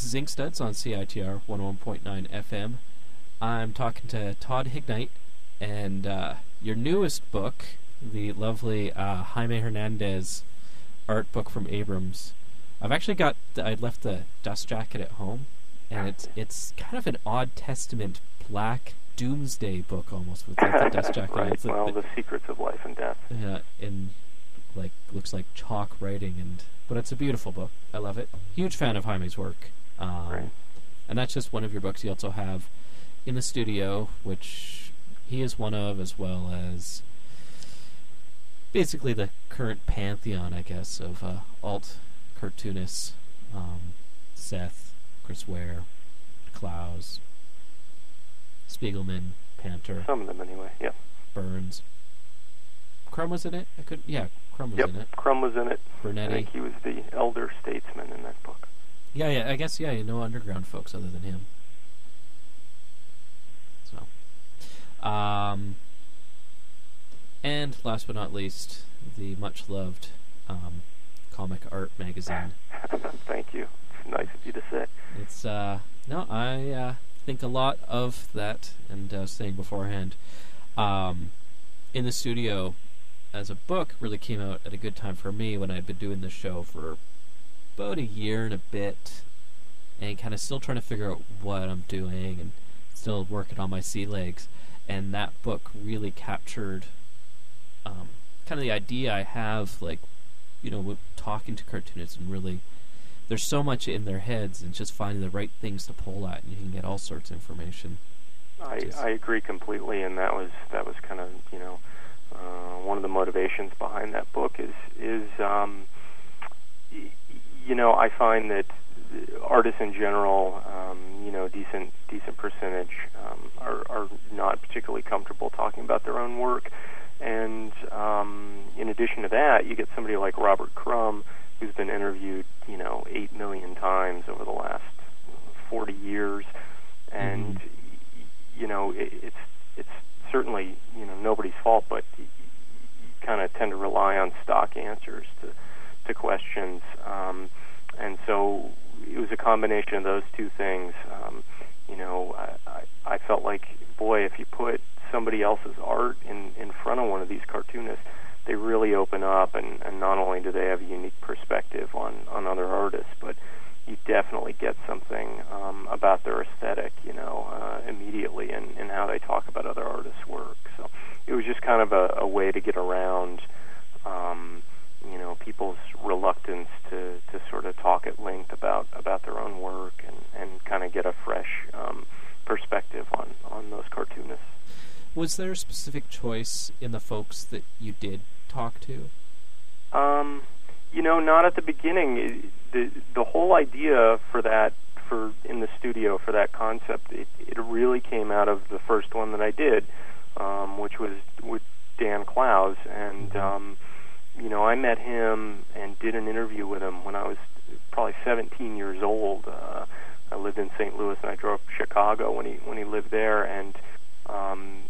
This is Inkstuds on CITR 101.9 FM. I'm talking to Todd Hignite, and uh, your newest book, the lovely uh, Jaime Hernandez art book from Abrams. I've actually got. The, I left the dust jacket at home, and it's it's kind of an odd testament, black doomsday book almost with like, the dust jacket. right. It's like well, the- the secrets of life and death. yeah, in like looks like chalk writing, and but it's a beautiful book. I love it. Huge fan of Jaime's work. Um, Right. And that's just one of your books. You also have in the studio, which he is one of, as well as basically the current pantheon, I guess, of uh, alt cartoonists: um, Seth, Chris Ware, Clowes, Spiegelman, Panter. Some of them, anyway. Yep. Burns. Crumb was in it. I could. Yeah, Crumb was Yep. in it. Crumb was in it. I Brunetti. think he was the elder statesman in that book. Yeah, yeah. I guess yeah. You know underground folks other than him. So, um, and last but not least, the much loved um, comic art magazine. Thank you. It's nice of you to say. It's uh no, I uh, think a lot of that, and uh, saying beforehand, um, in the studio, as a book really came out at a good time for me when I'd been doing the show for about a year and a bit, and kind of still trying to figure out what I'm doing and still working on my sea legs. And that book really captured um, kind of the idea I have, like you know, talking to cartoonists and really. There's so much in their heads, and just finding the right things to pull at, and you can get all sorts of information. I, I agree completely, and that was that was kind of you know uh, one of the motivations behind that book is is um, you know I find that artists in general, um, you know, decent decent percentage um, are are not particularly comfortable talking about their own work, and um, in addition to that, you get somebody like Robert Crumb who's been interviewed, you know, eight million times over the last forty years, and Mhm. you know, it, it's it's certainly you know nobody's fault, but you, you kind of tend to rely on stock answers to to questions, um, and so it was a combination of those two things. Um, you know, I, I, I felt like, boy, if you put somebody else's art in in front of one of these cartoonists, they really open up, and, and not only do they have a unique perspective on on other artists, but you definitely get something um, about their aesthetic, you know, uh, immediately in, in how they talk about other artists' work. So it was just kind of a, a way to get around, um, you know, people's reluctance to, to sort of talk at length about, about their own work and, and kind of get a fresh um, perspective on, on those cartoonists. Was there a specific choice in the folks that you did talk to? Um, you know, not at the beginning. The the whole idea for that for in the studio for that concept, it, it really came out of the first one that I did, um, which was with Dan Clowes, and um, you know, I met him and did an interview with him when I was probably 17 years old. Uh, I lived in St. Louis, and I drove to Chicago when he when he lived there, and um,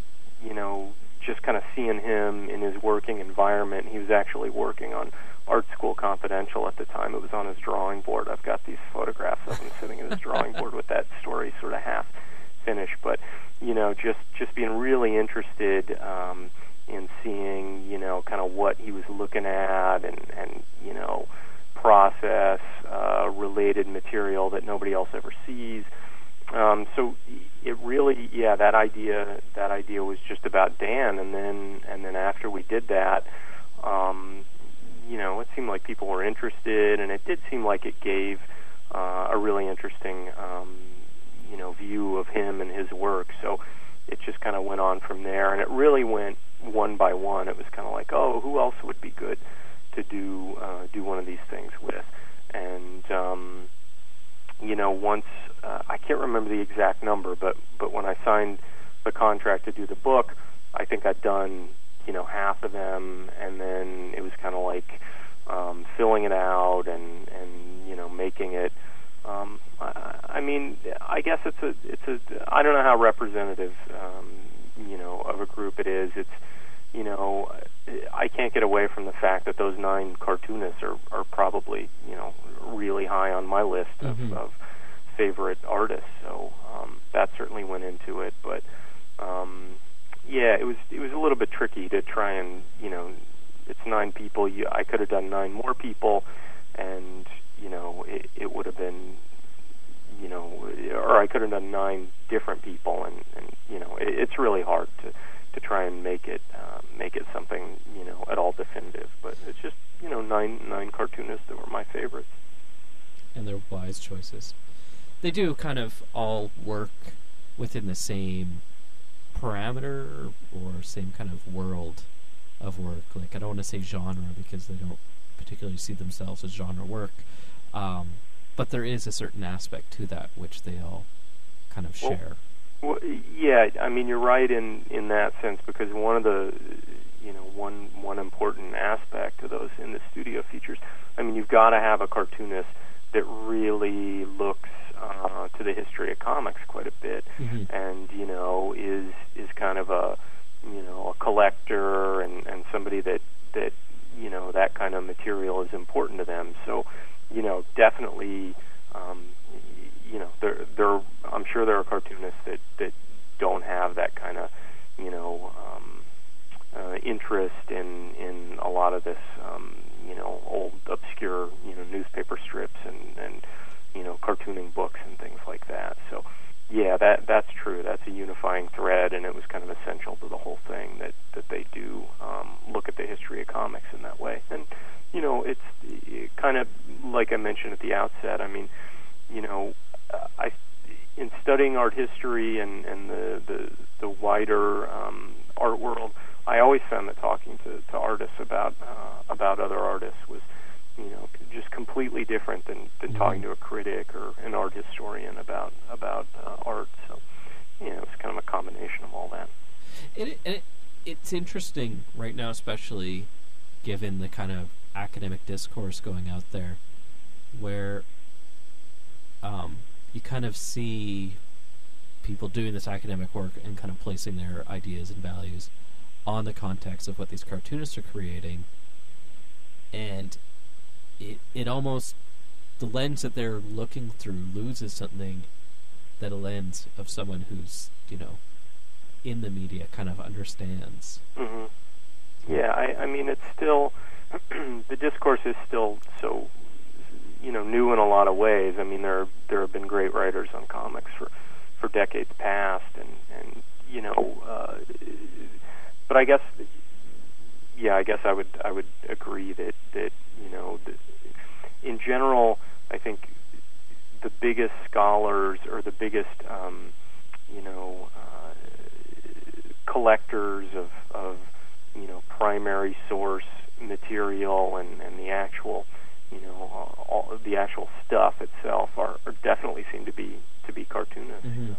you know, just kind of seeing him in his working environment. He was actually working on Art School Confidential at the time. It was on his drawing board. I've got these photographs of him sitting at his drawing board with that story sort of half finished. But you know, just just being really interested um, in seeing you know kind of what he was looking at and and you know process uh, related material that nobody else ever sees. Um, so it really, yeah, that idea that idea was just about Dan, and then and then after we did that, um, you know, it seemed like people were interested, and it did seem like it gave uh, a really interesting, um, you know, view of him and his work. So it just kind of went on from there, and it really went one by one. It was kind of like, oh, who else would be good to do uh, do one of these things with, and um, you know, once uh, I can't remember the exact number, but but when I signed the contract to do the book, I think I'd done you know half of them, and then it was kind of like um, filling it out and and you know making it. Um, I, I mean, I guess it's a it's a I don't know how representative um, you know of a group it is. It's you know I can't get away from the fact that those nine cartoonists are are probably you know really high on my list of, Mhm. of favorite artists. So um, that certainly went into it, but um, yeah, it was it was a little bit tricky to try and you know it's nine people. You, I could have done nine more people, and you know it, it would have been you know or I could have done nine different people, and and you know it, it's really hard to to try and make it um, make it something you know at all definitive. But it's just you know nine nine cartoonists that were my favorites. and they're wise choices. They do kind of all work within the same parameter or same kind of world of work. Like I don't want to say genre because they don't particularly see themselves as genre work, um, but there is a certain aspect to that which they all kind of share. Well, yeah, I mean you're right in in that sense because one of the you know one one important aspect of those in the studio features. I mean you've got to have a cartoonist that really looks uh, to the history of comics quite a bit, Mhm. and you know is is kind of a you know a collector and and somebody that that you know that kind of material is important to them. So you know definitely. Um, you know, there, there. I'm sure there are cartoonists that that don't have that kind of, you know, um, uh, interest in in a lot of this, um, you know, old obscure, you know, newspaper strips and and you know, cartooning books and things like that. So, yeah, that that's true. That's a unifying thread, and it was kind of essential to the whole thing that that they do um, look at the history of comics in that way. And you know, it's it kind of like I mentioned at the outset. I mean, you know, I in studying art history and and the the, the wider um, art world, I always found that talking to, to artists about uh, about other artists was you know just completely different than than Mhm. talking to a critic or an art historian about about uh, art. So you know, it's kind of a combination of all that. It, it it's interesting right now, especially given the kind of academic discourse going out there, where um, you kind of see people doing this academic work and kind of placing their ideas and values on the context of what these cartoonists are creating, and it it almost the lens that they're looking through loses something that a lens of someone who's you know in the media kind of understands. hmm Yeah, I, I mean, it's still the discourse is still so you know new in a lot of ways. I mean, there there have been great writers on comics for for decades past, and and you know, uh, but I guess yeah, I guess I would I would agree that that you know that in general, I think the biggest scholars or the biggest um, you know uh, collectors of of you know primary source material and and the actual you know all the actual stuff itself are, are definitely seem to be to be cartoonists. you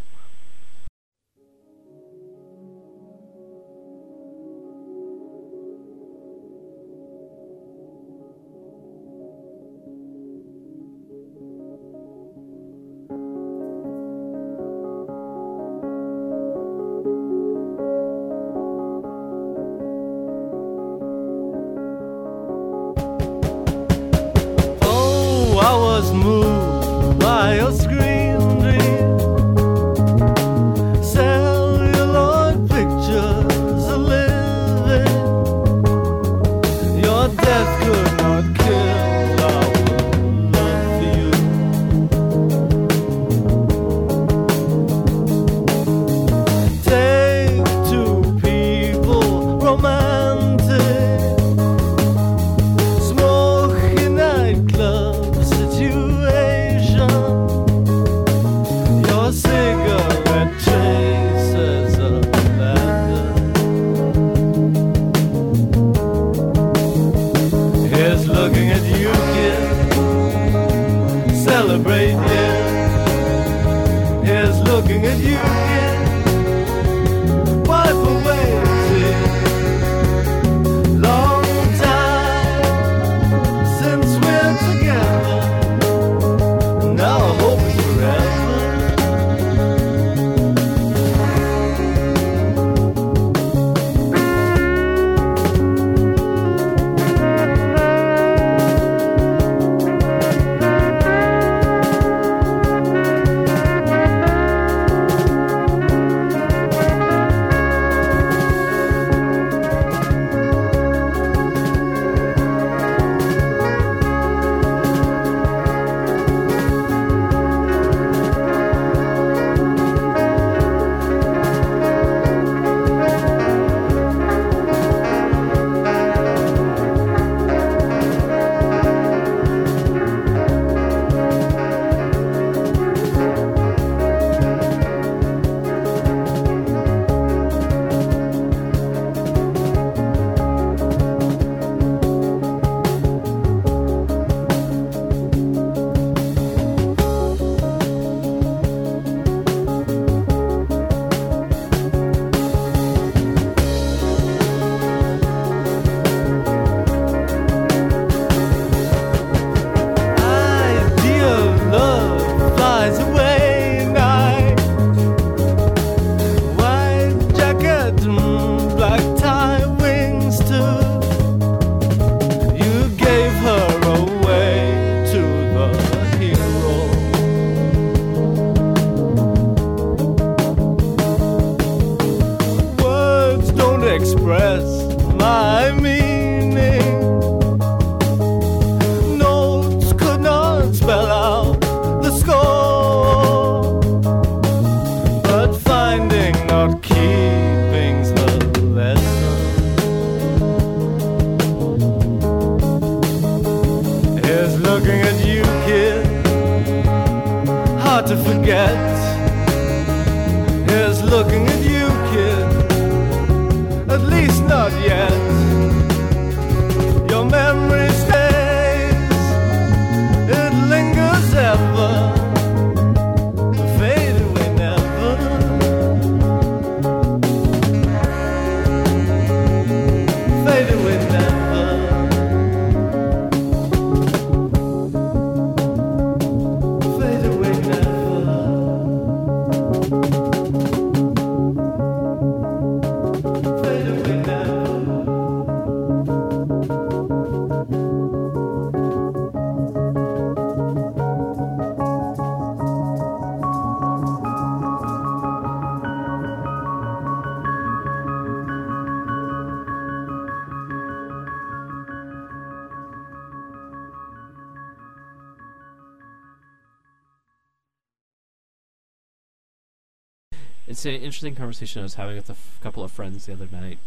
interesting conversation I was having with a f- couple of friends the other night.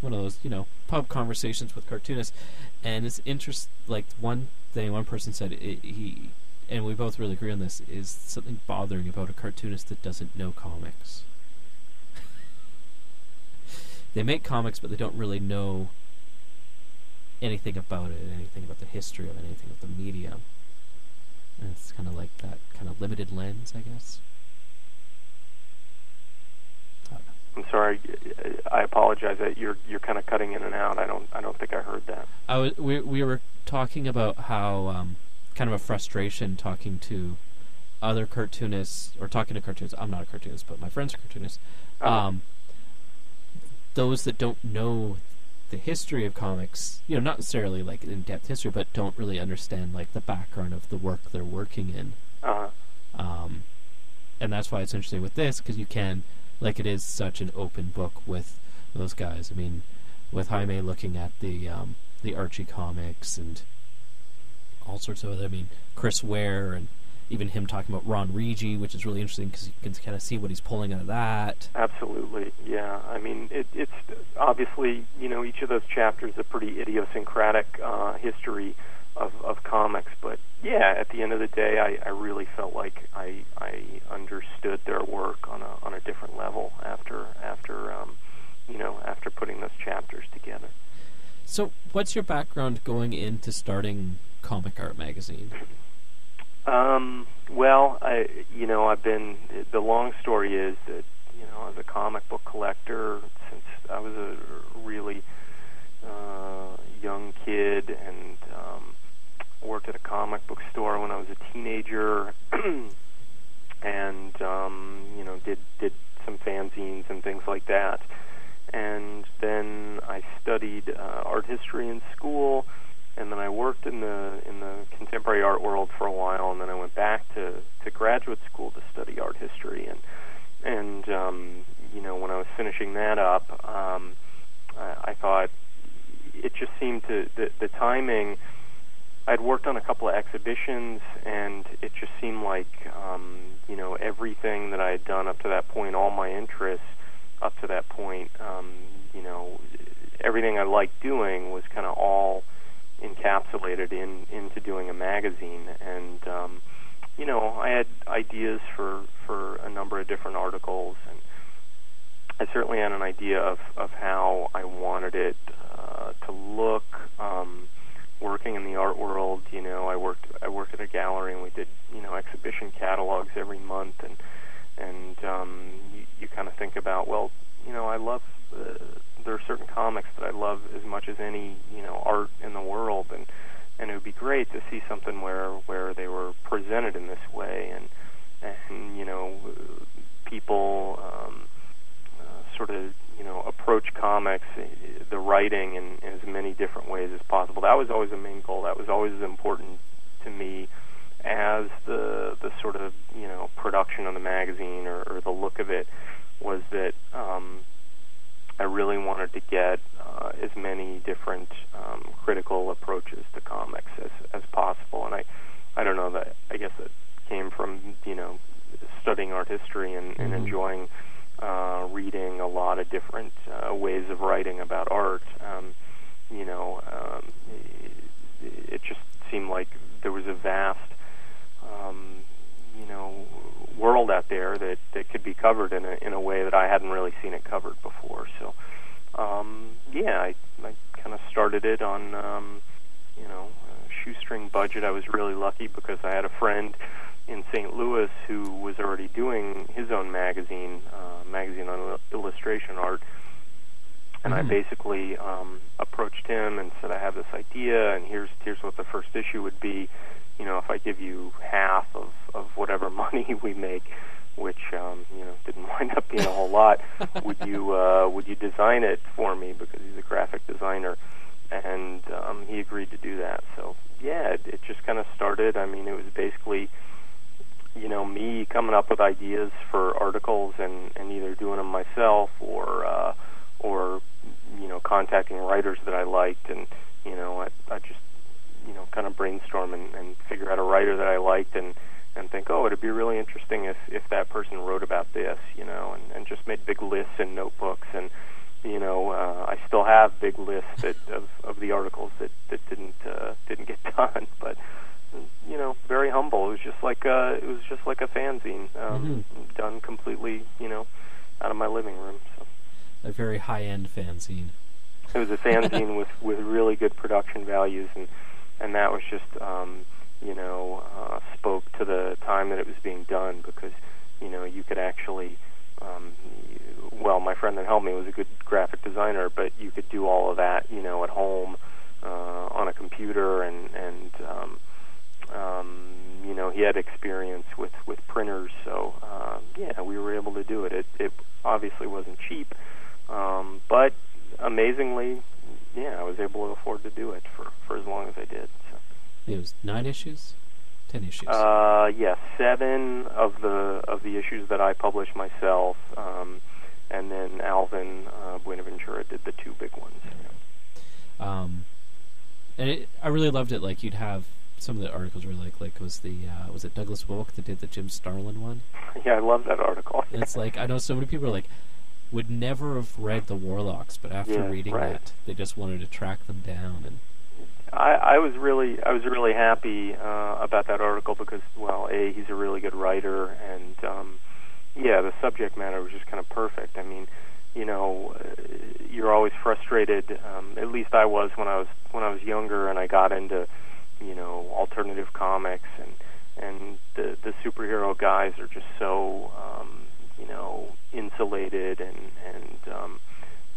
One of those, you know, pub conversations with cartoonists, and it's interest. Like one thing, one person said it, he, and we both really agree on this, is something bothering about a cartoonist that doesn't know comics. they make comics, but they don't really know anything about it, anything about the history of it, anything about the medium. And it's kind of like that kind of limited lens, I guess. I don't know. I'm sorry. I apologize. That you're you're kind of cutting in and out. I don't I don't think I heard that. I was we we were talking about how um, kind of a frustration talking to other cartoonists or talking to cartoonists. I'm not a cartoonist, but my friends are cartoonists. Uh-huh. Um, those that don't know the history of comics, you know, not necessarily like in-depth history, but don't really understand like the background of the work they're working in. Uh, Um, and that's why it's interesting with this because you can, like, it is such an open book with those guys. I mean, with Jaime looking at the um, the Archie comics and all sorts of other. I mean, Chris Ware and even him talking about Ron Regé, which is really interesting because you can kind of see what he's pulling out of that. absolutely. Yeah. I mean, it, it's obviously you know each of those chapters a pretty idiosyncratic uh, history of of comics, but yeah, at the end of the day, I, I really felt like I I understood their work on a on a different level after after um, you know after putting those chapters together. So, what's your background going into starting Comic Art Magazine? Um, well, I you know I've been the long story is that you know as a comic book collector since I was a really uh, young kid and um, worked at a comic book store when I was a teenager, and um, you know did did some fanzines and things like that, and then I studied uh, art history in school and then I worked in the in the contemporary art world for a while, and then I went back to to graduate school to study art history, and and um, you know when I was finishing that up, um, I, I thought it just seemed to the the timing. I'd worked on a couple of exhibitions, and it just seemed like um, you know everything that I had done up to that point, all my interests up to that point, um, you know, everything I liked doing was kind of all encapsulated in into doing a magazine. And um you know I had ideas for for a number of different articles and I certainly had an idea of of how I wanted it uh to look. Um working in the art world you know I worked I worked at a gallery and we did you know exhibition catalogs every month and and um you, you kind of think about well you know I love uh, there are certain comics that I love as much as any you know art in the world, and and it would be great to see something where where they were presented in this way, and and you know people um, uh, sort of you know approach comics, uh, the writing in, in as many different ways as possible. That was always a main goal. That was always as important to me as the the sort of you know production of the magazine or, or the look of it was that um, I really wanted to get uh, as many different um, critical approaches to comics as as possible, and I I don't know that I guess it came from you know studying art history and, and Mhm. enjoying uh, reading a lot of different uh, ways of writing about art. Um, you know, um, it, just seemed like there was a vast, um, you know, world out there that that could be covered in a in a way that I hadn't really seen it covered before. So, um, yeah, I I kind of started it on, um, you know, a shoestring budget. I was really lucky because I had a friend in St. Louis who was already doing his own magazine, uh, magazine on illustration art. And I Mhm. basically um, approached him and said, "I have this idea, and here's here's what the first issue would be. You know, if I give you half of of whatever money we make, which um, you know didn't wind up being a whole lot, would you uh, would you design it for me because he's a graphic designer?" And um, he agreed to do that. So yeah, it, it just kind of started. I mean, it was basically you know me coming up with ideas for articles and and either doing them myself or uh or you know contacting writers that I liked and you know I I just you know kind of brainstorm and, and figure out a writer that I liked and and think oh it'd be really interesting if if that person wrote about this you know and and just made big lists and notebooks and you know uh, I still have big lists that, of of the articles that that didn't uh, didn't get done but you know very humble. It was just like uh it was just like a fanzine um done completely you know out of my living room so. A very high-end fanzine. it was a fanzine with with really good production values and and that was just um you know uh spoke to the time that it was being done because you know you could actually um you, well my friend that helped me was a good graphic designer but you could do all of that you know at home uh on a computer and and um he had experience with with printers so um yeah we were able to do it it it obviously wasn't cheap um but amazingly yeah I was able to afford to do it for for as long as I did so It was nine issues, ten issues. uh yeah seven of the of the issues that I published myself um and then Alvin uh, Buenaventura did the two big ones um, and it, I really loved it. Like you'd have some of the articles were like like was the uh, was it Douglas Wolk that did the Jim Starlin one? yeah I love that article it's like I know so many people are like would never have read the Warlocks, but after Yeah, reading right. that, they just wanted to track them down. And I, I was really I was really happy uh, about that article because well, a he's a really good writer, and um, yeah, the subject matter was just kind of perfect. I mean, you know, uh, you're always frustrated. Um, at least I was when I was when I was younger, and I got into you know alternative comics, and and the the superhero guys are just so um, you know insulated and and um,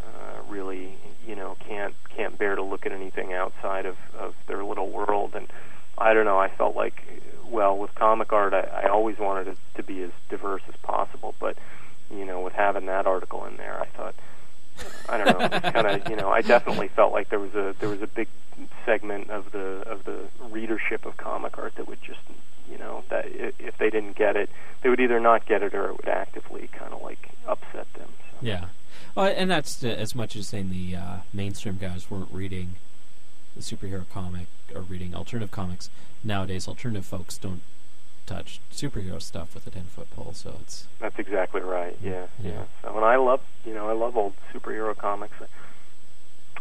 uh, really you know can't can't bear to look at anything outside of of their little world. And I don't know I felt like well with comic art I, I always wanted it to be as diverse as possible. But you know with having that article in there I thought I don't know kind of you know I definitely felt like there was a there was a big segment of the of the readership of comic art that would just you know that if they didn't get it they would either not get it or it would actively kind of like upset them so. yeah, well, and that's uh, as much as saying the uh, mainstream guys weren't reading the superhero comic or reading alternative comics. Nowadays, alternative folks don't touch superhero stuff with a ten foot pole, so it's That's exactly right. Yeah, Yeah. yeah. So, and I love, you know, I love old superhero comics.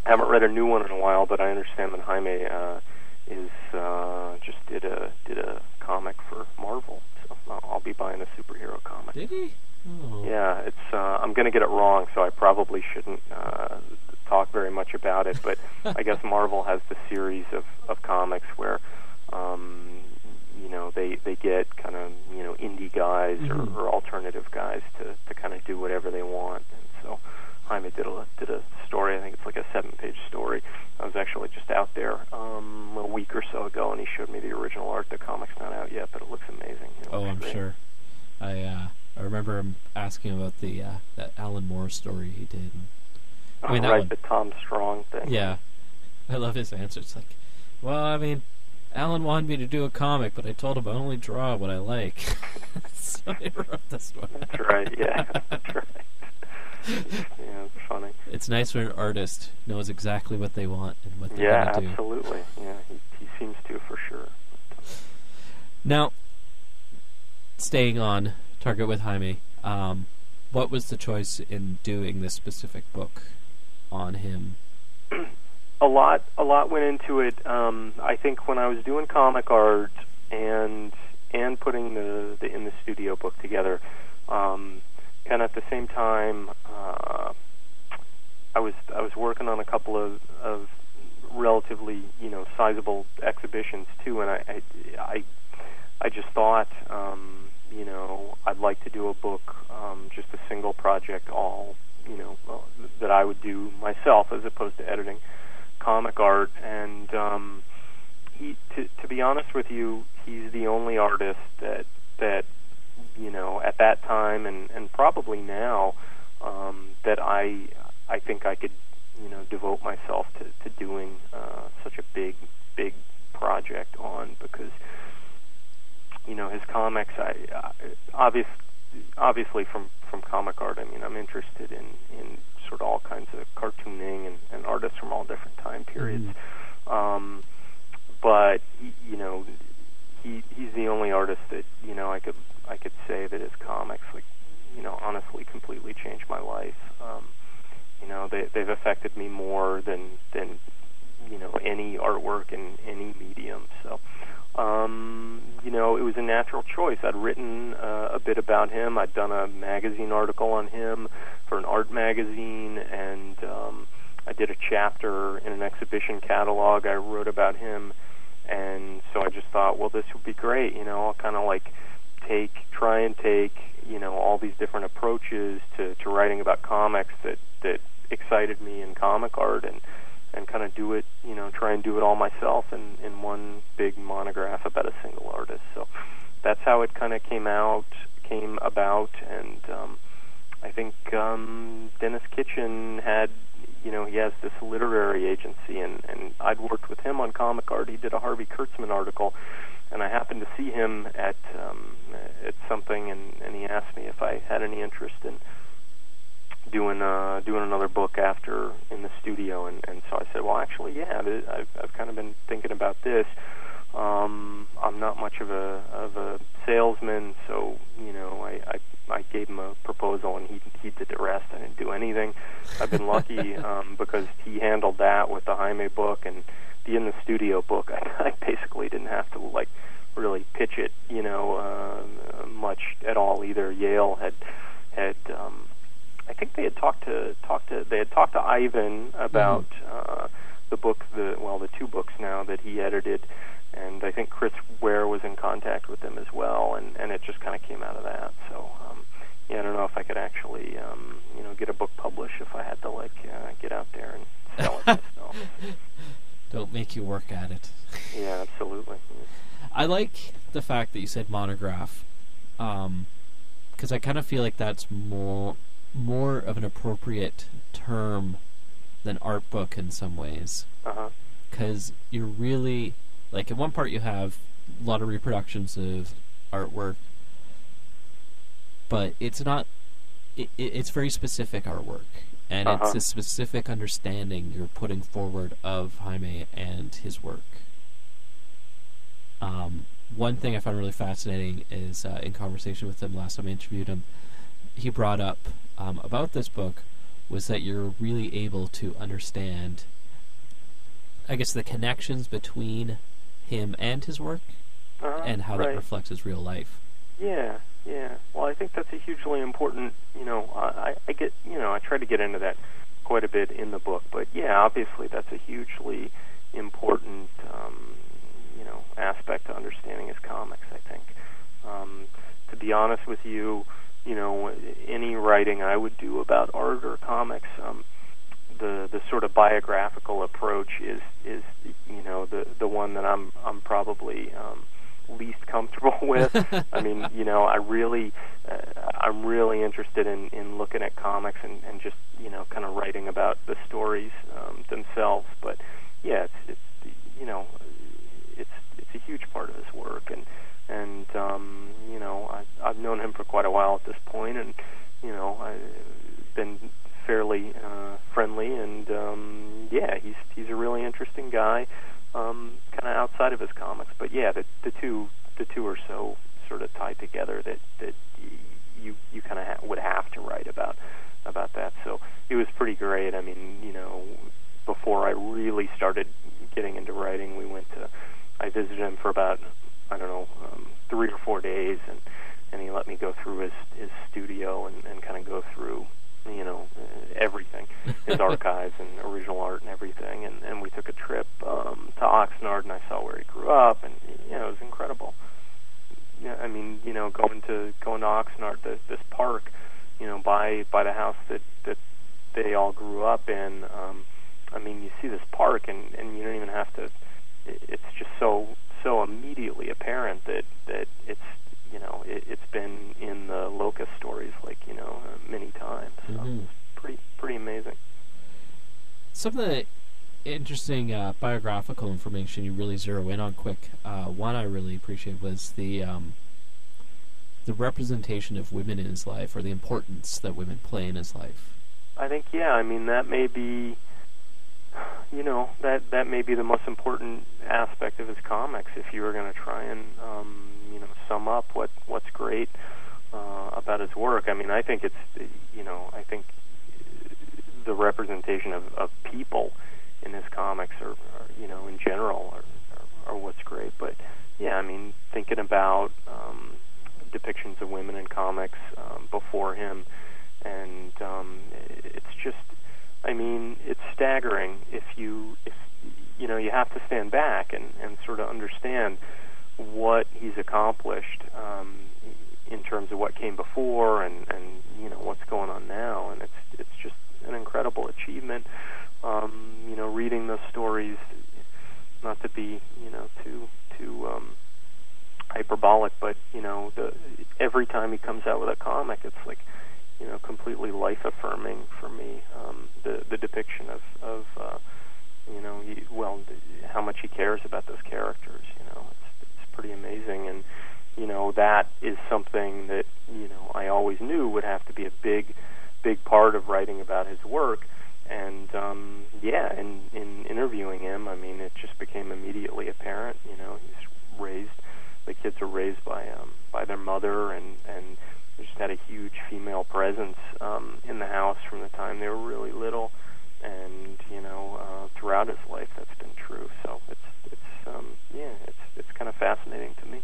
I haven't read a new one in a while, but I understand that Jaime uh, is uh, just did a did a comic for Marvel. So I'll, I'll be buying a superhero comic. did he? Oh. Yeah, it's. Uh, I'm going to get it wrong, so I probably shouldn't uh, talk very much about it. But I guess Marvel has the series of of comics where, um, you know, they they get kind of you know indie guys Mhm. or, or alternative guys to to kind of do whatever they want. And so Jaime did a did a story. I think it's like a seven page story. I was actually just out there um, a week or so ago, and he showed me the original art. The comic's not out yet, but it looks amazing. It Oh, I'm great. sure. I uh, I remember him asking about the uh, that Alan Moore story he did. And, I mean, that right, one- the Tom Strong thing. yeah, I love his answer. It's like, well, I mean, Alan wanted me to do a comic, but I told him I only draw what I like. so he wrote this one. That's right. Yeah, that's right. yeah, it's funny. It's nice when an artist knows exactly what they want and what they're Yeah, do. absolutely. Yeah, he, he seems to for sure. Now, staying on target with Jaime, um, what was the choice in doing this specific book on him? a lot a lot went into it. Um, I think when I was doing comic art and and putting the the in the studio book together, um, kind of at the same time, uh, I was I was working on a couple of of relatively you know sizable exhibitions too, and I I I, I just thought. Um, you know, I'd like to do a book, um, just a single project, all you know, uh, that I would do myself as opposed to editing comic art. And um, he, to, to be honest with you, he's the only artist that that you know at that time and and probably now um, that I I think I could you know devote myself to to doing uh, such a big big project on because you know his comics I uh, obvious obviously from from comic art I mean I'm interested in in sort of all kinds of cartooning and, and artists from all different time periods. Mm-hmm. Um, but you know, he he's the only artist that you know I could I could say that his comics like you know honestly completely changed my life. Um, you know, they they've affected me more than than you know any artwork in any medium. So um, you know, it was a natural choice. I'd written uh, a bit about him. I'd done a magazine article on him for an art magazine, and um, I did a chapter in an exhibition catalog. I wrote about him, and so I just thought, well, this would be great. You know, I'll kind of like take, try and take, you know, all these different approaches to to writing about comics that that excited me in comic art, and and kind of do it, you know, try and do it all myself in in one big monograph about a single artist. So that's how it kind of came out, came about, and um, I think um, Denis Kitchen had, you know, he has this literary agency, and and I'd worked with him on comic art. He did a Harvey Kurtzman article, and I happened to see him at um, at something, and and he asked me if I had any interest in doing uh, doing another book after in the studio, and, and so I said, well, actually, yeah, I've I've kind of been thinking about this. Um, I'm not much of a of a salesman, so you know, I, I I gave him a proposal, and he he did the rest. I didn't do anything. I've been lucky um, because he handled that with the Jaime book and the in the studio book. I, I basically didn't have to like really pitch it, you know, uh, much at all either. Yale had had um, I think they had talked to talked to they had talked to Ivan about mm-hmm. uh, the book the well the two books now that he edited, and I think Chris Ware was in contact with them as well, and and it just kind of came out of that. So um, yeah, I don't know if I could actually um, you know get a book published if I had to like uh, get out there and sell it myself. Don't make you work at it. Yeah, absolutely. I like the fact that you said monograph, because um, I kind of feel like that's more more of an appropriate term than art book in some ways. Because uh-huh. you're really like in one part you have a lot of reproductions of artwork, but it's not. It, it's very specific artwork, and uh-huh. it's a specific understanding you're putting forward of Jaime and his work. Um, one thing I found really fascinating is uh, in conversation with him last time I interviewed him, he brought up um, about this book was that you're really able to understand, I guess, the connections between him and his work, uh, and how right. that reflects his real life. Yeah, yeah. Well, I think that's a hugely important. You know, I, I get, you know, I try to get into that quite a bit in the book, but yeah, obviously that's a hugely important, um, you know, aspect to understanding his comics. I think. Um, to be honest with you, you know any writing I would do about art or comics, um, the the sort of biographical approach is is you know the the one that I'm I'm probably um, least comfortable with. I mean, you know, I really uh, I'm really interested in in looking at comics and and just you know kind of writing about the stories um, themselves. But yeah, it's it's you know it's it's a huge part of his work and and um, you know I, I've known him for quite a while at this point, and you know I've been fairly uh, friendly, and um, yeah, he's he's a really interesting guy, um, kind of outside of his comics. But yeah, the the two the two are so sort of tied together that that you you kind of ha- would have to write about about that. So it was pretty great. I mean, you know, before I really started getting into writing. We went to I visited him for about I don't know um, three or four days, and and he let me go through his his studio and, and kind of go through you know uh, everything, his archives and original art and everything. And and we took a trip um, to Oxnard, and I saw where he grew up, and you know it was incredible. Yeah, I mean, you know, going to going to Oxnard, this, this park, you know, by by the house that that they all grew up in. Um, I mean, you see this park, and and you don't even have to. It, It's just so so immediately apparent that that it's you know it, it's been in the Locas stories like you know uh, many times. So Mhm. it's pretty pretty amazing. Some of the interesting uh, biographical information you really zero in on quick. Uh, one I really appreciate was the um, the representation of women in his life, or the importance that women play in his life. I think yeah. I mean that may be, you know, that that may be the most important aspect of his comics. If you were going to try and um, you know sum up what what's great uh, about his work, I mean I think it's you know I think the representation of, of people in his comics are you know in general are what's great. But yeah, I mean thinking about um, depictions of women in comics um, before him and um, it's just I mean it's staggering if you if you know you have to stand back and and sort of understand what he's accomplished um, in terms of what came before and and you know what's going on now. And it's it's just an incredible achievement. Um, you know reading those stories not to be you know too too um, hyperbolic but you know the every time he comes out with a comic it's like you know completely life affirming for me um the the depiction of of uh you know he, well how much he cares about those characters you know it's it's pretty amazing. And you know that is something that you know I always knew would have to be a big big part of writing about his work. And um yeah in in interviewing him I mean it just became immediately apparent you know he's raised the kids are raised by um by their mother and and they just had a huge female presence um, in the house from the time they were really little, and you know uh, throughout his life that's been true. So it's it's um, yeah it's it's kind of fascinating to me.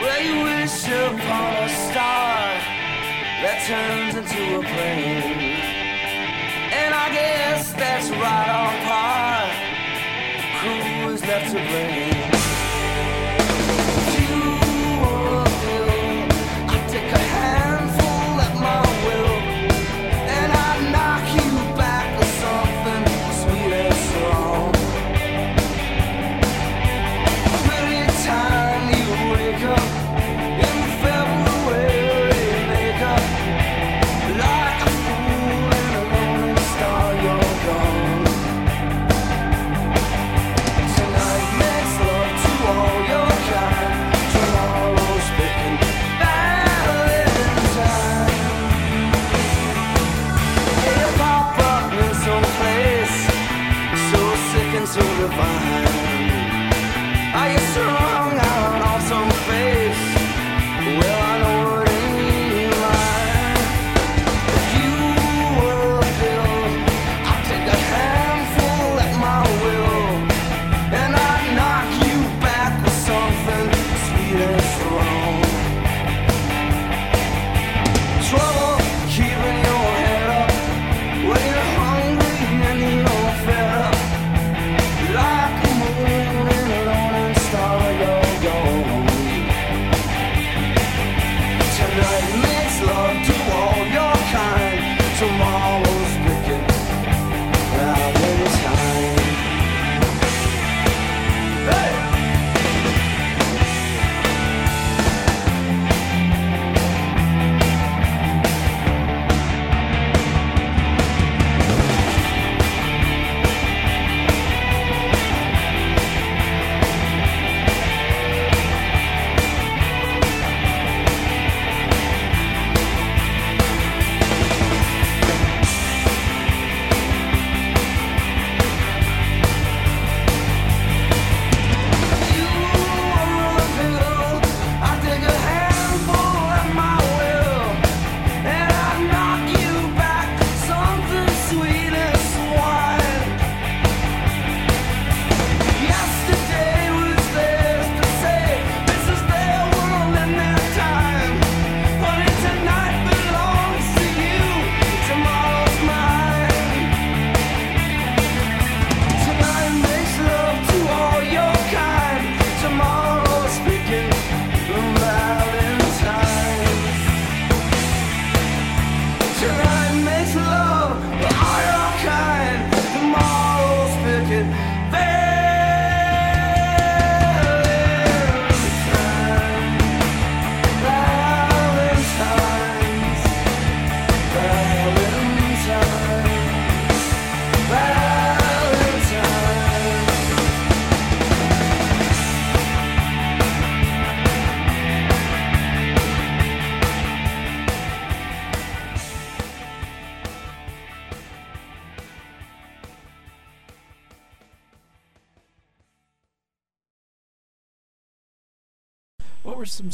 Well, you wish upon a star that turns into a plane. And I guess that's right on par. Left to blame?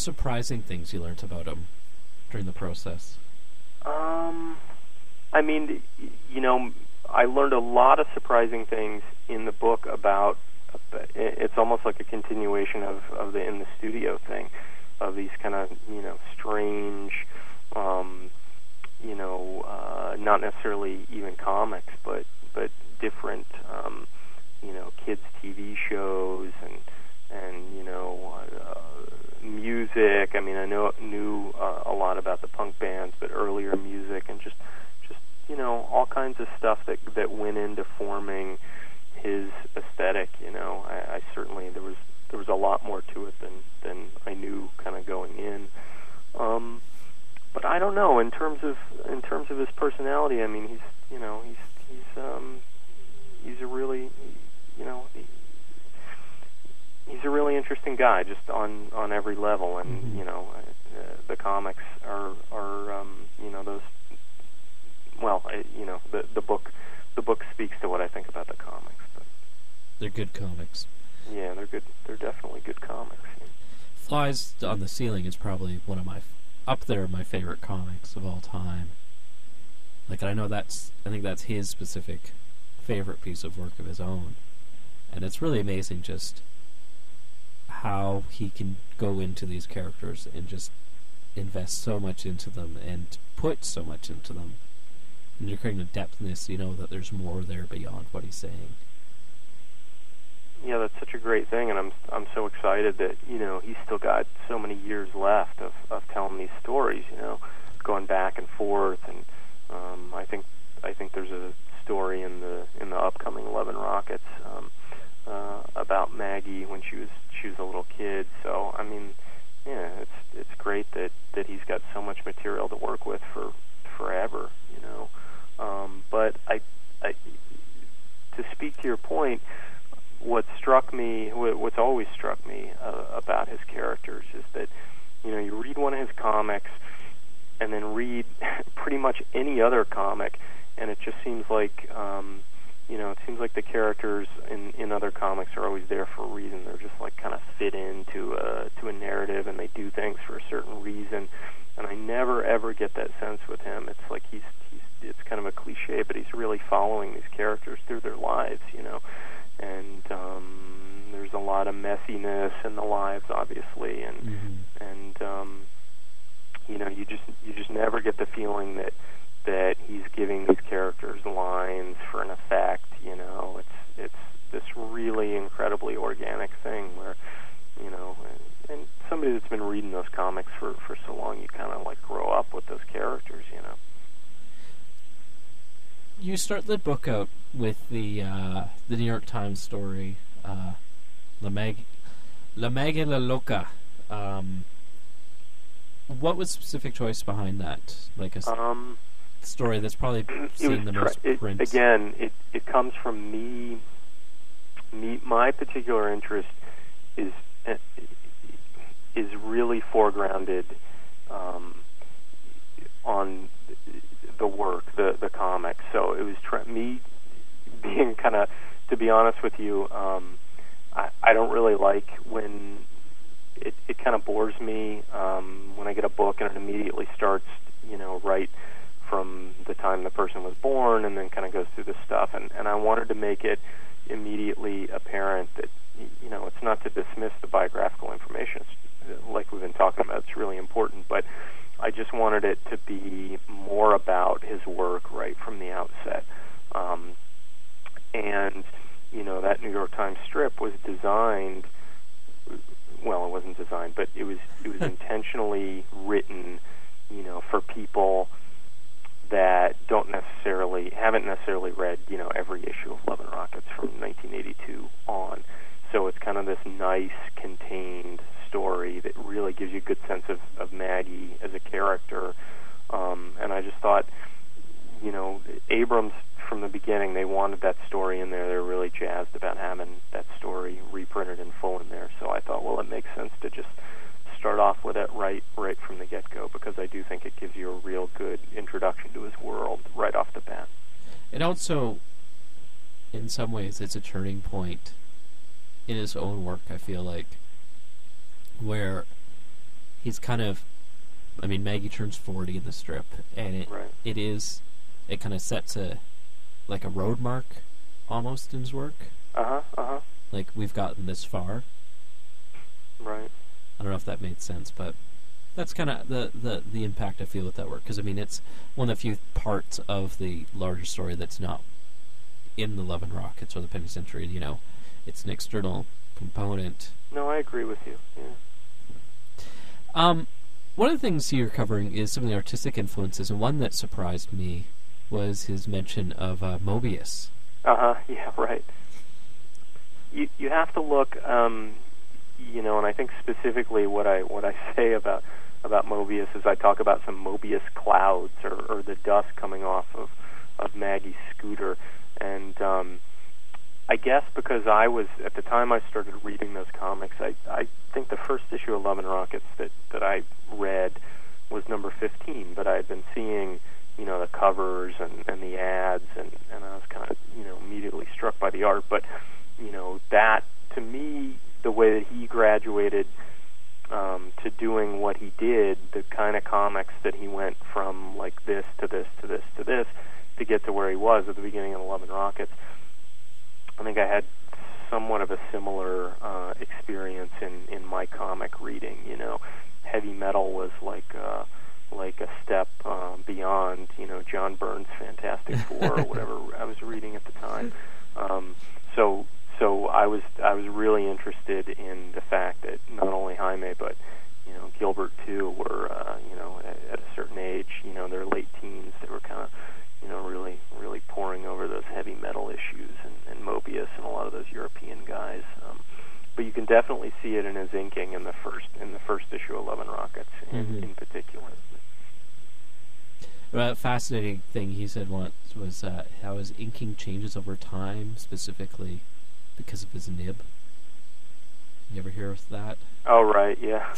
Surprising things you learned about him during the process? Um, I mean, you know, I learned a lot of surprising things in the book about. It's almost like a continuation of of the in the studio thing, of these kind of you know strange, um, you know, uh, not necessarily even comics, but but different, um, you know, kids TV shows and and you know music. I mean, I know knew uh, a lot about the punk bands, but earlier music and just just you know all kinds of stuff that that went into forming his aesthetic. You know, I, I certainly there was there was a lot more to it than than I knew kind of going in. Um, but I don't know in terms of in terms of his personality. I mean, he's you know he's he's um, he's a really you know he, he's a really interesting guy just on on every level and Mhm. you know uh, the comics are are um you know those well I, you know the the book the book speaks to what I think about the comics but They're good comics. yeah they're good they're definitely good comics Flies on the Ceiling is probably one of my up there my favorite comics of all time. Like I know that's I think that's his specific favorite piece of work of his own. And it's really amazing just how he can go into these characters and just invest so much into them and put so much into them. And you're creating a depthness, you know that there's more there beyond what he's saying. yeah that's such a great thing and I'm I'm so excited that you know he's still got so many years left of of telling these stories you know going back and forth and um I think I think there's a story in the in the upcoming Love and Rockets um uh about Maggie when she was she was a little kid. So I mean yeah it's it's great that that he's got so much material to work with for forever you know. Um but I I to speak to your point what struck me, wh- what's always struck me uh, about his characters is that, you know, you read one of his comics and then read pretty much any other comic, and it just seems like, um, you know, it seems like the characters in in other comics are always there for a reason. They're just like kind of fit into a to a narrative, and they do things for a certain reason. And I never ever get that sense with him. It's like he's he's it's kind of a cliche, but he's really following these characters through their lives, you know and um, there's a lot of messiness in the lives, obviously, and Mm-hmm. and um, you know you just you just never get the feeling that that he's giving these characters lines for an effect. You know, it's it's this really incredibly organic thing where you know, and, and somebody that's been reading those comics for for so long, you kind of like grow up with those characters. You know. you start the book out with the uh, the New York Times story, uh, La Mag, La Mag la Loca. Um, what was the specific choice behind that? Like a Um, story that's probably seen the most print. again it it comes from me me my particular interest is uh, is really foregrounded um, on the work the the comics so it was tr- me being kind of to be honest with you um, I, I don't really like when it, it kind of bores me um, when I get a book and it immediately starts you know right from the time the person was born and then kind of goes through this stuff. And and I wanted to make it immediately apparent that you know it's not to dismiss the biographical information. It's, uh, like we've been talking about it's really important. But I just wanted it to be more about his work right from the outset. Um, and you know that New York Times strip was designed well it wasn't designed but it was it was intentionally written you know for people that don't necessarily haven't necessarily read you know every issue of Love and Rockets from 1982 on. So it's kind of this nice contained story that really gives you a good sense of, of Maggie as a character. Um, and I just thought, you know, Abrams from the beginning they wanted that story in there. They're really jazzed about having that story reprinted in full in there. So I thought, well, it makes sense to just start off with it right right from the get go because I do think it gives you a real good introduction to his world right off the bat. And also, in some ways, it's a turning point in his own work. I feel like where he's kind of. I mean, Maggie turns forty in the strip, and it Right. it is it kind of sets a like a road mark almost in his work. Uh huh. Uh huh. Like we've gotten this far. Right. I don't know if that made sense, but that's kind of the, the the impact I feel with that work because I mean it's one of the few parts of the larger story that's not in the Love and Rockets or the Penny Century. You know, it's an external component. No, I agree with you. Yeah. Um, one of the things you're covering is some of the artistic influences, and one that surprised me was his mention of uh, Moebius. Uh huh. Yeah. Right. You you have to look. Um, you know, and I think specifically what I what I say about about Moebius is I talk about some Moebius clouds or, or the dust coming off of of Maggie's scooter, and um, I guess because I was at the time I started reading those comics, I I think the first issue of Love and Rockets that that I read was number 15, but I had been seeing you know the covers and and the ads and and I was kind of you know immediately struck by the art, but you know that to me the way that he graduated um, to doing what he did, the kind of comics that he went from like this to this to this to this to get to where he was at the beginning of and Rockets. I think I had somewhat of a similar uh, experience in in my comic reading. You know, heavy metal was like uh, like a step um, beyond. You know, John Byrne's Fantastic Four or whatever I was reading at the time. Um, so so I was I was really interested in the fact that not only Jaime but you know Gilbert too were uh, you know at, at a certain age you know their late teens they were kind of you know really really pouring over those heavy metal issues and, and Moebius and a lot of those European guys. Um, but you can definitely see it in his inking in the first in the first issue of Love and Rockets in, Mhm. in particular. A fascinating thing he said once was uh, how his inking changes over time, specifically because of his nib. You ever hear of that? Oh right, yeah,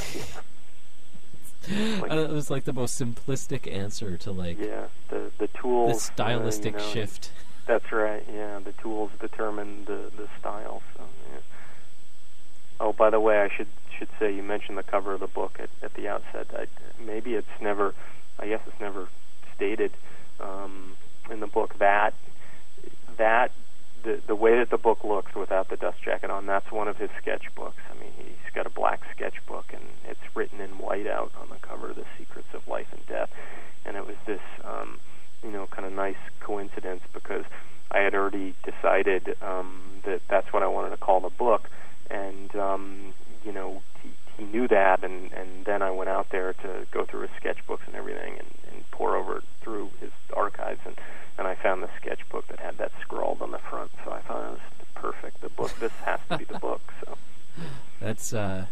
Like- Uh, it was like the most simplistic answer to like yeah. The the the tools, uh, stylistic you know, shift. That's right. Yeah, the tools determine the the style. So yeah. Oh, by the way, I should should say you mentioned the cover of the book at, at the outset. I, maybe it's never. I guess it's never stated um, in the book that that the the way that the book looks without the dust jacket on. That's one of his sketchbooks. I mean, he's got a black sketchbook, and it's written in white out on the cover, "The Secrets of Life and Death." And it was this. Um, you know, kind of nice coincidence because I had already decided um, that that's what I wanted to call the book, and um, you know, knew that, and and then I went out there to go through his sketchbooks and everything, and, and pour over through his archives, and and I found the sketchbook that had that scrawled on the front, so I thought it was perfect. The book, this has to be the book. So That's uh,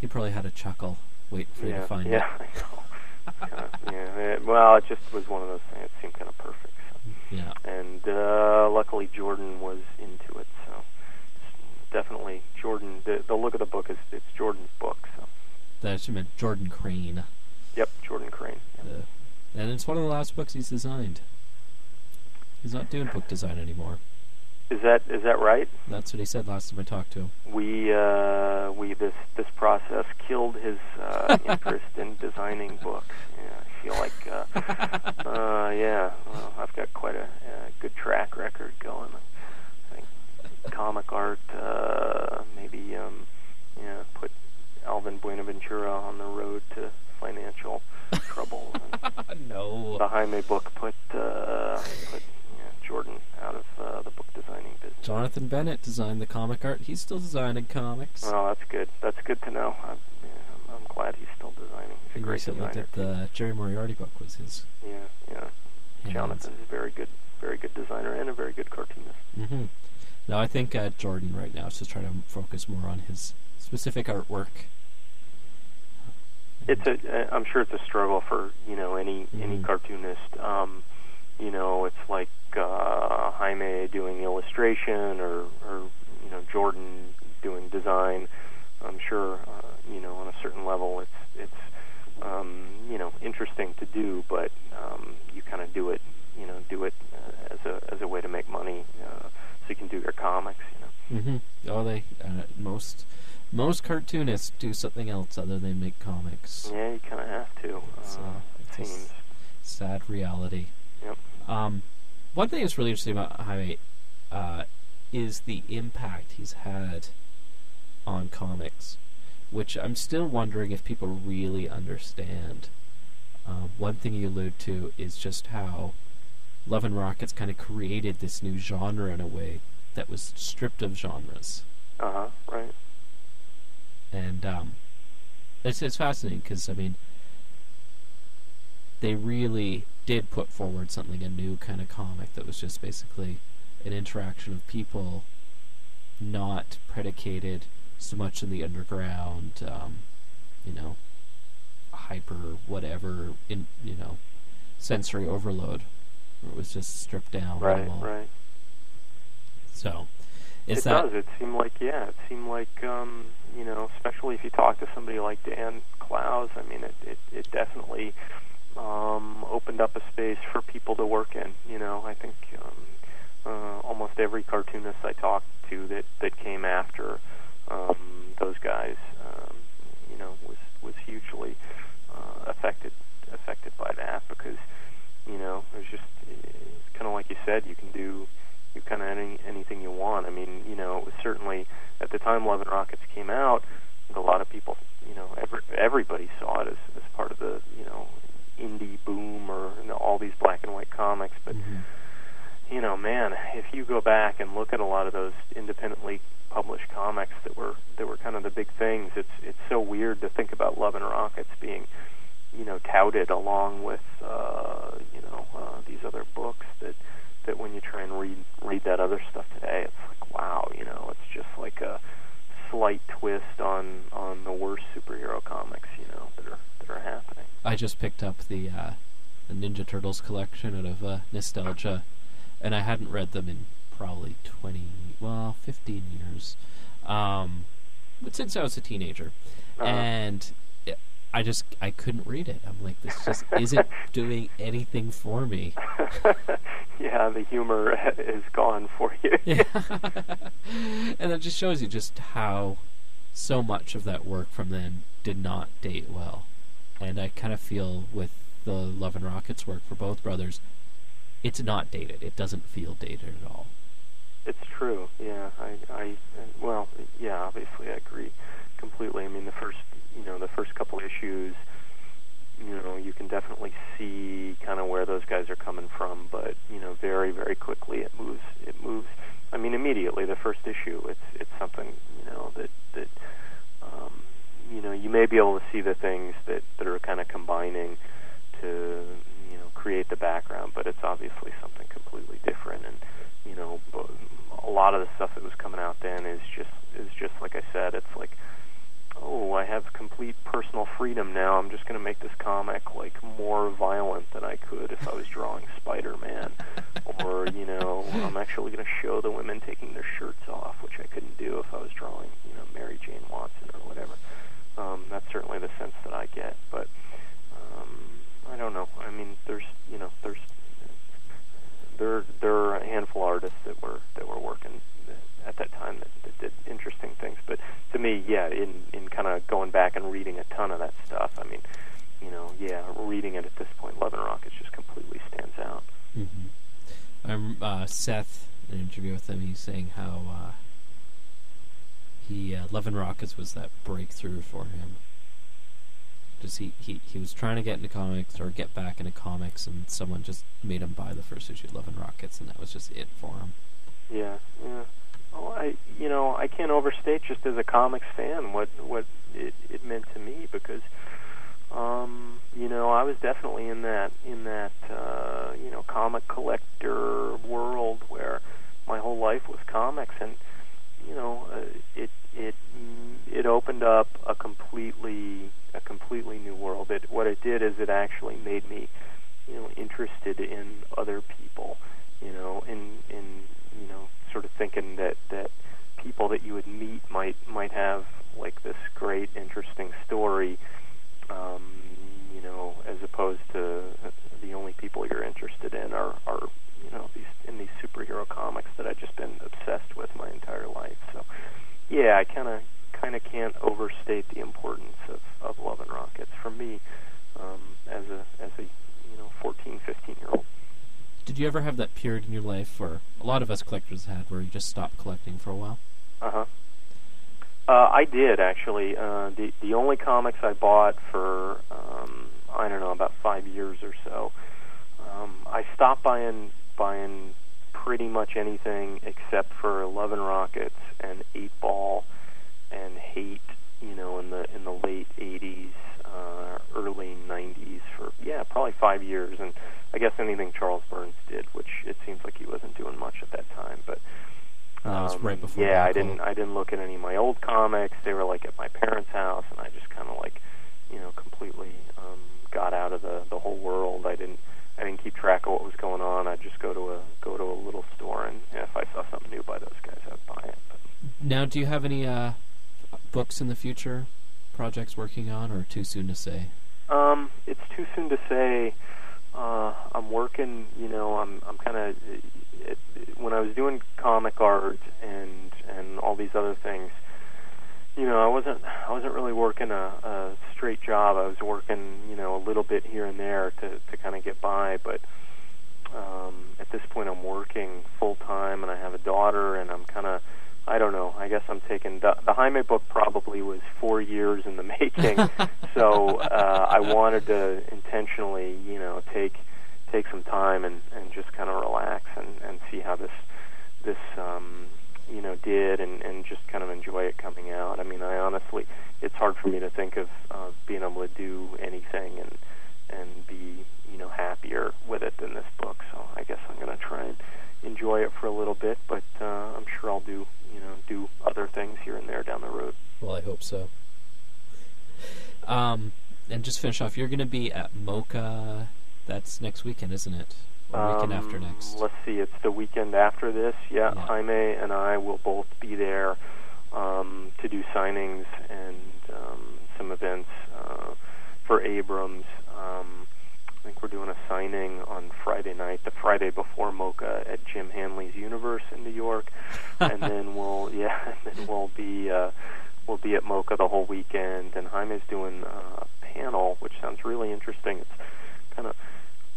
he probably had a chuckle waiting for you yeah, to find yeah, I know. Kinda, yeah, it, well, it just was one of those things. It seemed kind of perfect. So. Yeah. and uh, luckily Jordan was into it. Definitely Jordan. The, the look of the book is it's Jordan's book. So That should meant Jordan Crane. yep, Jordan Crane. Yep. Uh, and it's one of the last books he's designed. He's not doing book design anymore. Is that is that right? That's what he said last time I talked to him. We uh, we this this process killed his uh, interest in designing books. Yeah, I feel like uh, uh, yeah. Well, I've got quite a, uh good track record going. Comic art, uh, maybe um, yeah, put Alvin Buenaventura on the road to financial trouble. No. the Jaime book put uh, put yeah, Jordan out of uh, the book designing business. Jonathan Bennett designed the comic art. He's still designing comics. Oh, that's good. That's good to know. I'm, yeah, I'm, I'm glad he's still designing. He's a he great recently designer. did the Jerry Moriarty book was his. Yeah, yeah. Jonathan's a very good, very good designer and a very good cartoonist. Mm-hmm. No, I think uh, Jordan right now is just trying to focus more on his specific artwork. It's a. uh, I'm sure it's a struggle for you know any any Mhm. cartoonist. Um, you know, it's like uh, Jaime doing illustration or or you know Jordan doing design. I'm sure uh, you know on a certain level it's it's um, you know interesting to do, but um, you kind of do it you know do it uh, as a as a way to make money, uh, you can do your comics. You know. Mm-hmm. Oh, they uh, most most cartoonists do something else other than make comics. Yeah, you kind of have to. It's, uh, uh, it it's a s- sad reality. Yep. Um, one thing that's really interesting about Jaime uh, is the impact he's had on comics, which I'm still wondering if people really understand. Um, one thing you allude to is just how Love and Rockets kind of created this new genre in a way that was stripped of genres, Uh huh. Right. and um, it's it's fascinating because I mean they really did put forward something a new kind of comic that was just basically an interaction of people not predicated so much in the underground um, you know hyper whatever in you know sensory overload it was just stripped down Right. minimal. Right. so is it that does. It seemed like yeah. It seemed like um, you know, especially if you talk to somebody like Dan Clowes. I mean, it it, it definitely um, opened up a space for people to work in. You know, I think um, uh, almost every cartoonist I talked to that that came after um, those guys, um, you know, was was hugely uh, affected affected by that because you know it was just it's kind of like you said, you can do you kind of any anything you want. I mean, you know, it was certainly at the time Love and Rockets came out, a lot of people, you know, every, everybody saw it as as part of the you know indie boom or you know, all these black and white comics. But Mhm. you know, man, if you go back and look at a lot of those independently published comics that were that were kind of the big things, it's it's so weird to think about Love and Rockets being you know touted along with uh, you know uh, these other books that that when you try and read read that other stuff today, it's like wow, you know, it's just like a slight twist on on the worst superhero comics, you know, that are that are happening. I just picked up the uh, the Ninja Turtles collection out of uh, nostalgia, and I hadn't read them in probably twenty, well, fifteen years, um, but since I was a teenager, Uh-huh. and I just I couldn't read it. I'm like, this just isn't doing anything for me. yeah, the humor is gone for you. Yeah. and that just shows you just how so much of that work from then did not date well. And I kind of feel with the Love and Rockets work for both brothers, it's not dated. It doesn't feel dated at all. It's true. Yeah, I, I, well, yeah, obviously I agree completely. I mean, the first, you know, the first couple issues, you know, you can definitely see kind of where those guys are coming from, but you know, very, very quickly it moves. It moves. I mean, immediately the first issue, it's it's something you know that that um, you know you may be able to see the things that that are kind of combining to you know create the background, but it's obviously something completely different and you know, a lot of the stuff that was coming out then is just is just like I said. It's like, oh, I have complete personal freedom now. I'm just going to make this comic like more violent than I could if I was drawing Spider-Man, or you know, I'm actually going to show the women taking their shirts off, which I couldn't do if I was drawing, you know, Mary Jane Watson or whatever. Um, that's certainly the sense that I get, but um, I don't know. I mean, there's you know, there's there there are a handful of artists that were that were working at that time that, that did interesting things. But to me, yeah, in in kind of going back and reading a ton of that stuff, I mean, you know, yeah, reading it at this point, Love and Rockets just completely stands out. Mm-hmm. I'm uh, Seth. In an interview with him, he's saying how uh, he uh, Love and Rockets was that breakthrough for him. Just he, he he was trying to get into comics or get back into comics, and someone just made him buy the first issue of Love and Rockets, and that was just it for him. Yeah, yeah. Well, I you know I can't overstate just as a comics fan what what it, it meant to me because um, you know I was definitely in that in that uh, you know comic collector world where my whole life was comics and you know uh, it it it opened up a completely a completely new world. It what it did is it actually made me you know interested in other people you know in in you know sort of thinking that that people that you would meet might might have like this great interesting story um, you know as opposed to the only people you're interested in are are you know these in these superhero comics that I've just been obsessed with my entire life so yeah I kind of kind of can't can't overstate the importance of, of Love and Rockets for me um, as a as a you know 14, 15 year old. Did you ever have that period in your life where a lot of us collectors had where you just stopped collecting for a while? Uh-huh. Uh I did actually. Uh, the the only comics I bought for um, I don't know about five years or so. Um, I stopped buying buying pretty much anything except for and Rockets and Eightball and Hate. You know, in the in the late '80s, uh, early '90s for yeah probably five years, and I guess anything Charles Burns did, which it seems like he wasn't doing much at that time, but. Was Um, right before Yeah, I didn't. I didn't look at any of my old comics. They were like at my parents' house, and I just kind of like, you know, completely um, got out of the the whole world. I didn't. I didn't keep track of what was going on. I'd just go to a go to a little store, and if I saw something new by those guys, I'd buy it. But Now, do you have any uh, books in the future, projects working on, or too soon to say? Um, it's too soon to say. Uh, I'm working. You know, I'm I'm kind of when I was doing comic art and and all these other things. You know, I wasn't I wasn't really working a, a straight job. I was working, you know, a little bit here and there to to kind of get by. But um, at this point, I'm working full time, and I have a daughter, and I'm kind of I don't know. I guess I'm taking the, the Jaime book. Probably was four years in the making, so uh, I wanted to intentionally, you know, take take some time and and just kind of relax and and see how this this um, you know did and and just kind of enjoy it coming out. I mean, I honestly, it's hard for me to think of uh, being able to do anything and and be you know happier with it than this book. So I guess I'm going to try and enjoy it for a little bit, but uh, I'm sure I'll do you know do other things here and there down the road. Well, I hope so. Um, and just finish off. You're going to be at MoCCA. That's next weekend, isn't it? Or weekend after Um, next. Let's see, it's the weekend after this. Yeah, Yeah. Jaime and I will both be there um, to do signings and um, some events uh, for Abrams. Um, think we're doing a signing on Friday night, the Friday before MoCCA at Jim Hanley's Universe in New York, and then we'll yeah, and then we'll be uh, we'll be at MoCCA the whole weekend. And Jaime's doing uh, a panel, which sounds really interesting. It's kind of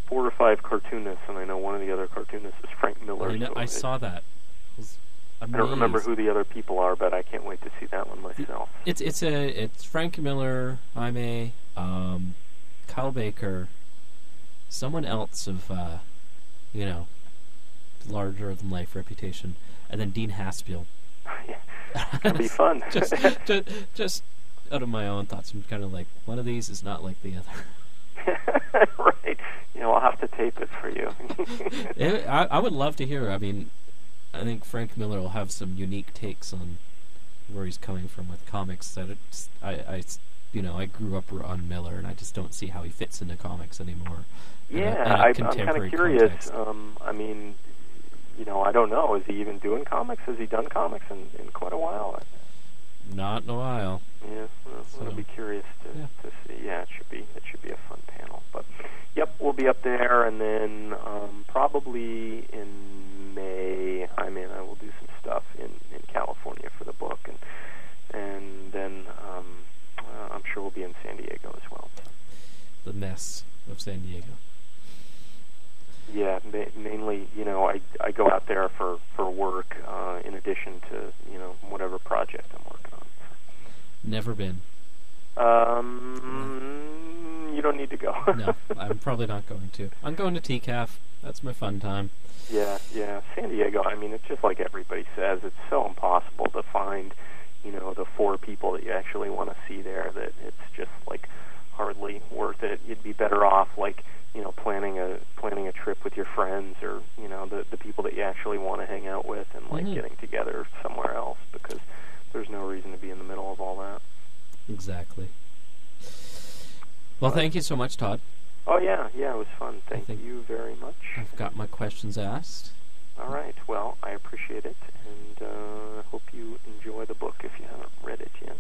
four or five cartoonists, and I know one of the other cartoonists is Frank Miller. I, know, so I saw that. I, I don't remember who the other people are, but I can't wait to see that one myself. It's it's a it's Frank Miller, Jaime, um, Kyle Baker, someone else of uh, you know larger than life reputation, and then Dean Haspiel. gonna be fun. just, just just out of my own thoughts, I'm kind of like one of these is not like the other. right. You know, I'll have to tape it for you. I, I would love to hear. I mean, I think Frank Miller will have some unique takes on where he's coming from with comics. That it's, I, I, you know, I grew up on Miller, and I just don't see how he fits into comics anymore. in a- yeah, in a I, I'm kind of curious. Um, I mean, you know, I don't know. Is he even doing comics? Has he done comics in, in quite a while? Not in a while. Yeah, well, So, I'll be curious to, yeah. to see. Yeah, it should be it should be a fun panel. But yep, we'll be up there, and then um, probably in May, I mean, I will do some stuff in in California for the book, and and then um, I'm sure we'll be in San Diego as well. The mess of San Diego. Yeah, ma- mainly, you know, I I go out there for for work uh, in addition to you know whatever project I'm working on. Never been. Um, you don't need to go. No, I'm probably not going to. I'm going to TCAF. That's my fun time. Yeah, yeah. San Diego, I mean, it's just like everybody says, it's so impossible to find, you know, the four people that you actually want to see there that it's just like hardly worth it. You'd be better off like, you know, planning a planning a trip with your friends or, you know, the the people that you actually want to hang out with and like Mhm. getting together somewhere else because there's no reason to be in the middle of all that. Exactly. Well, thank you so much, Todd. Oh yeah, yeah, it was fun. Thank you very much. I've got my questions asked. All right. Well, I appreciate it, and uh, hope you enjoy the book if you haven't read it yet.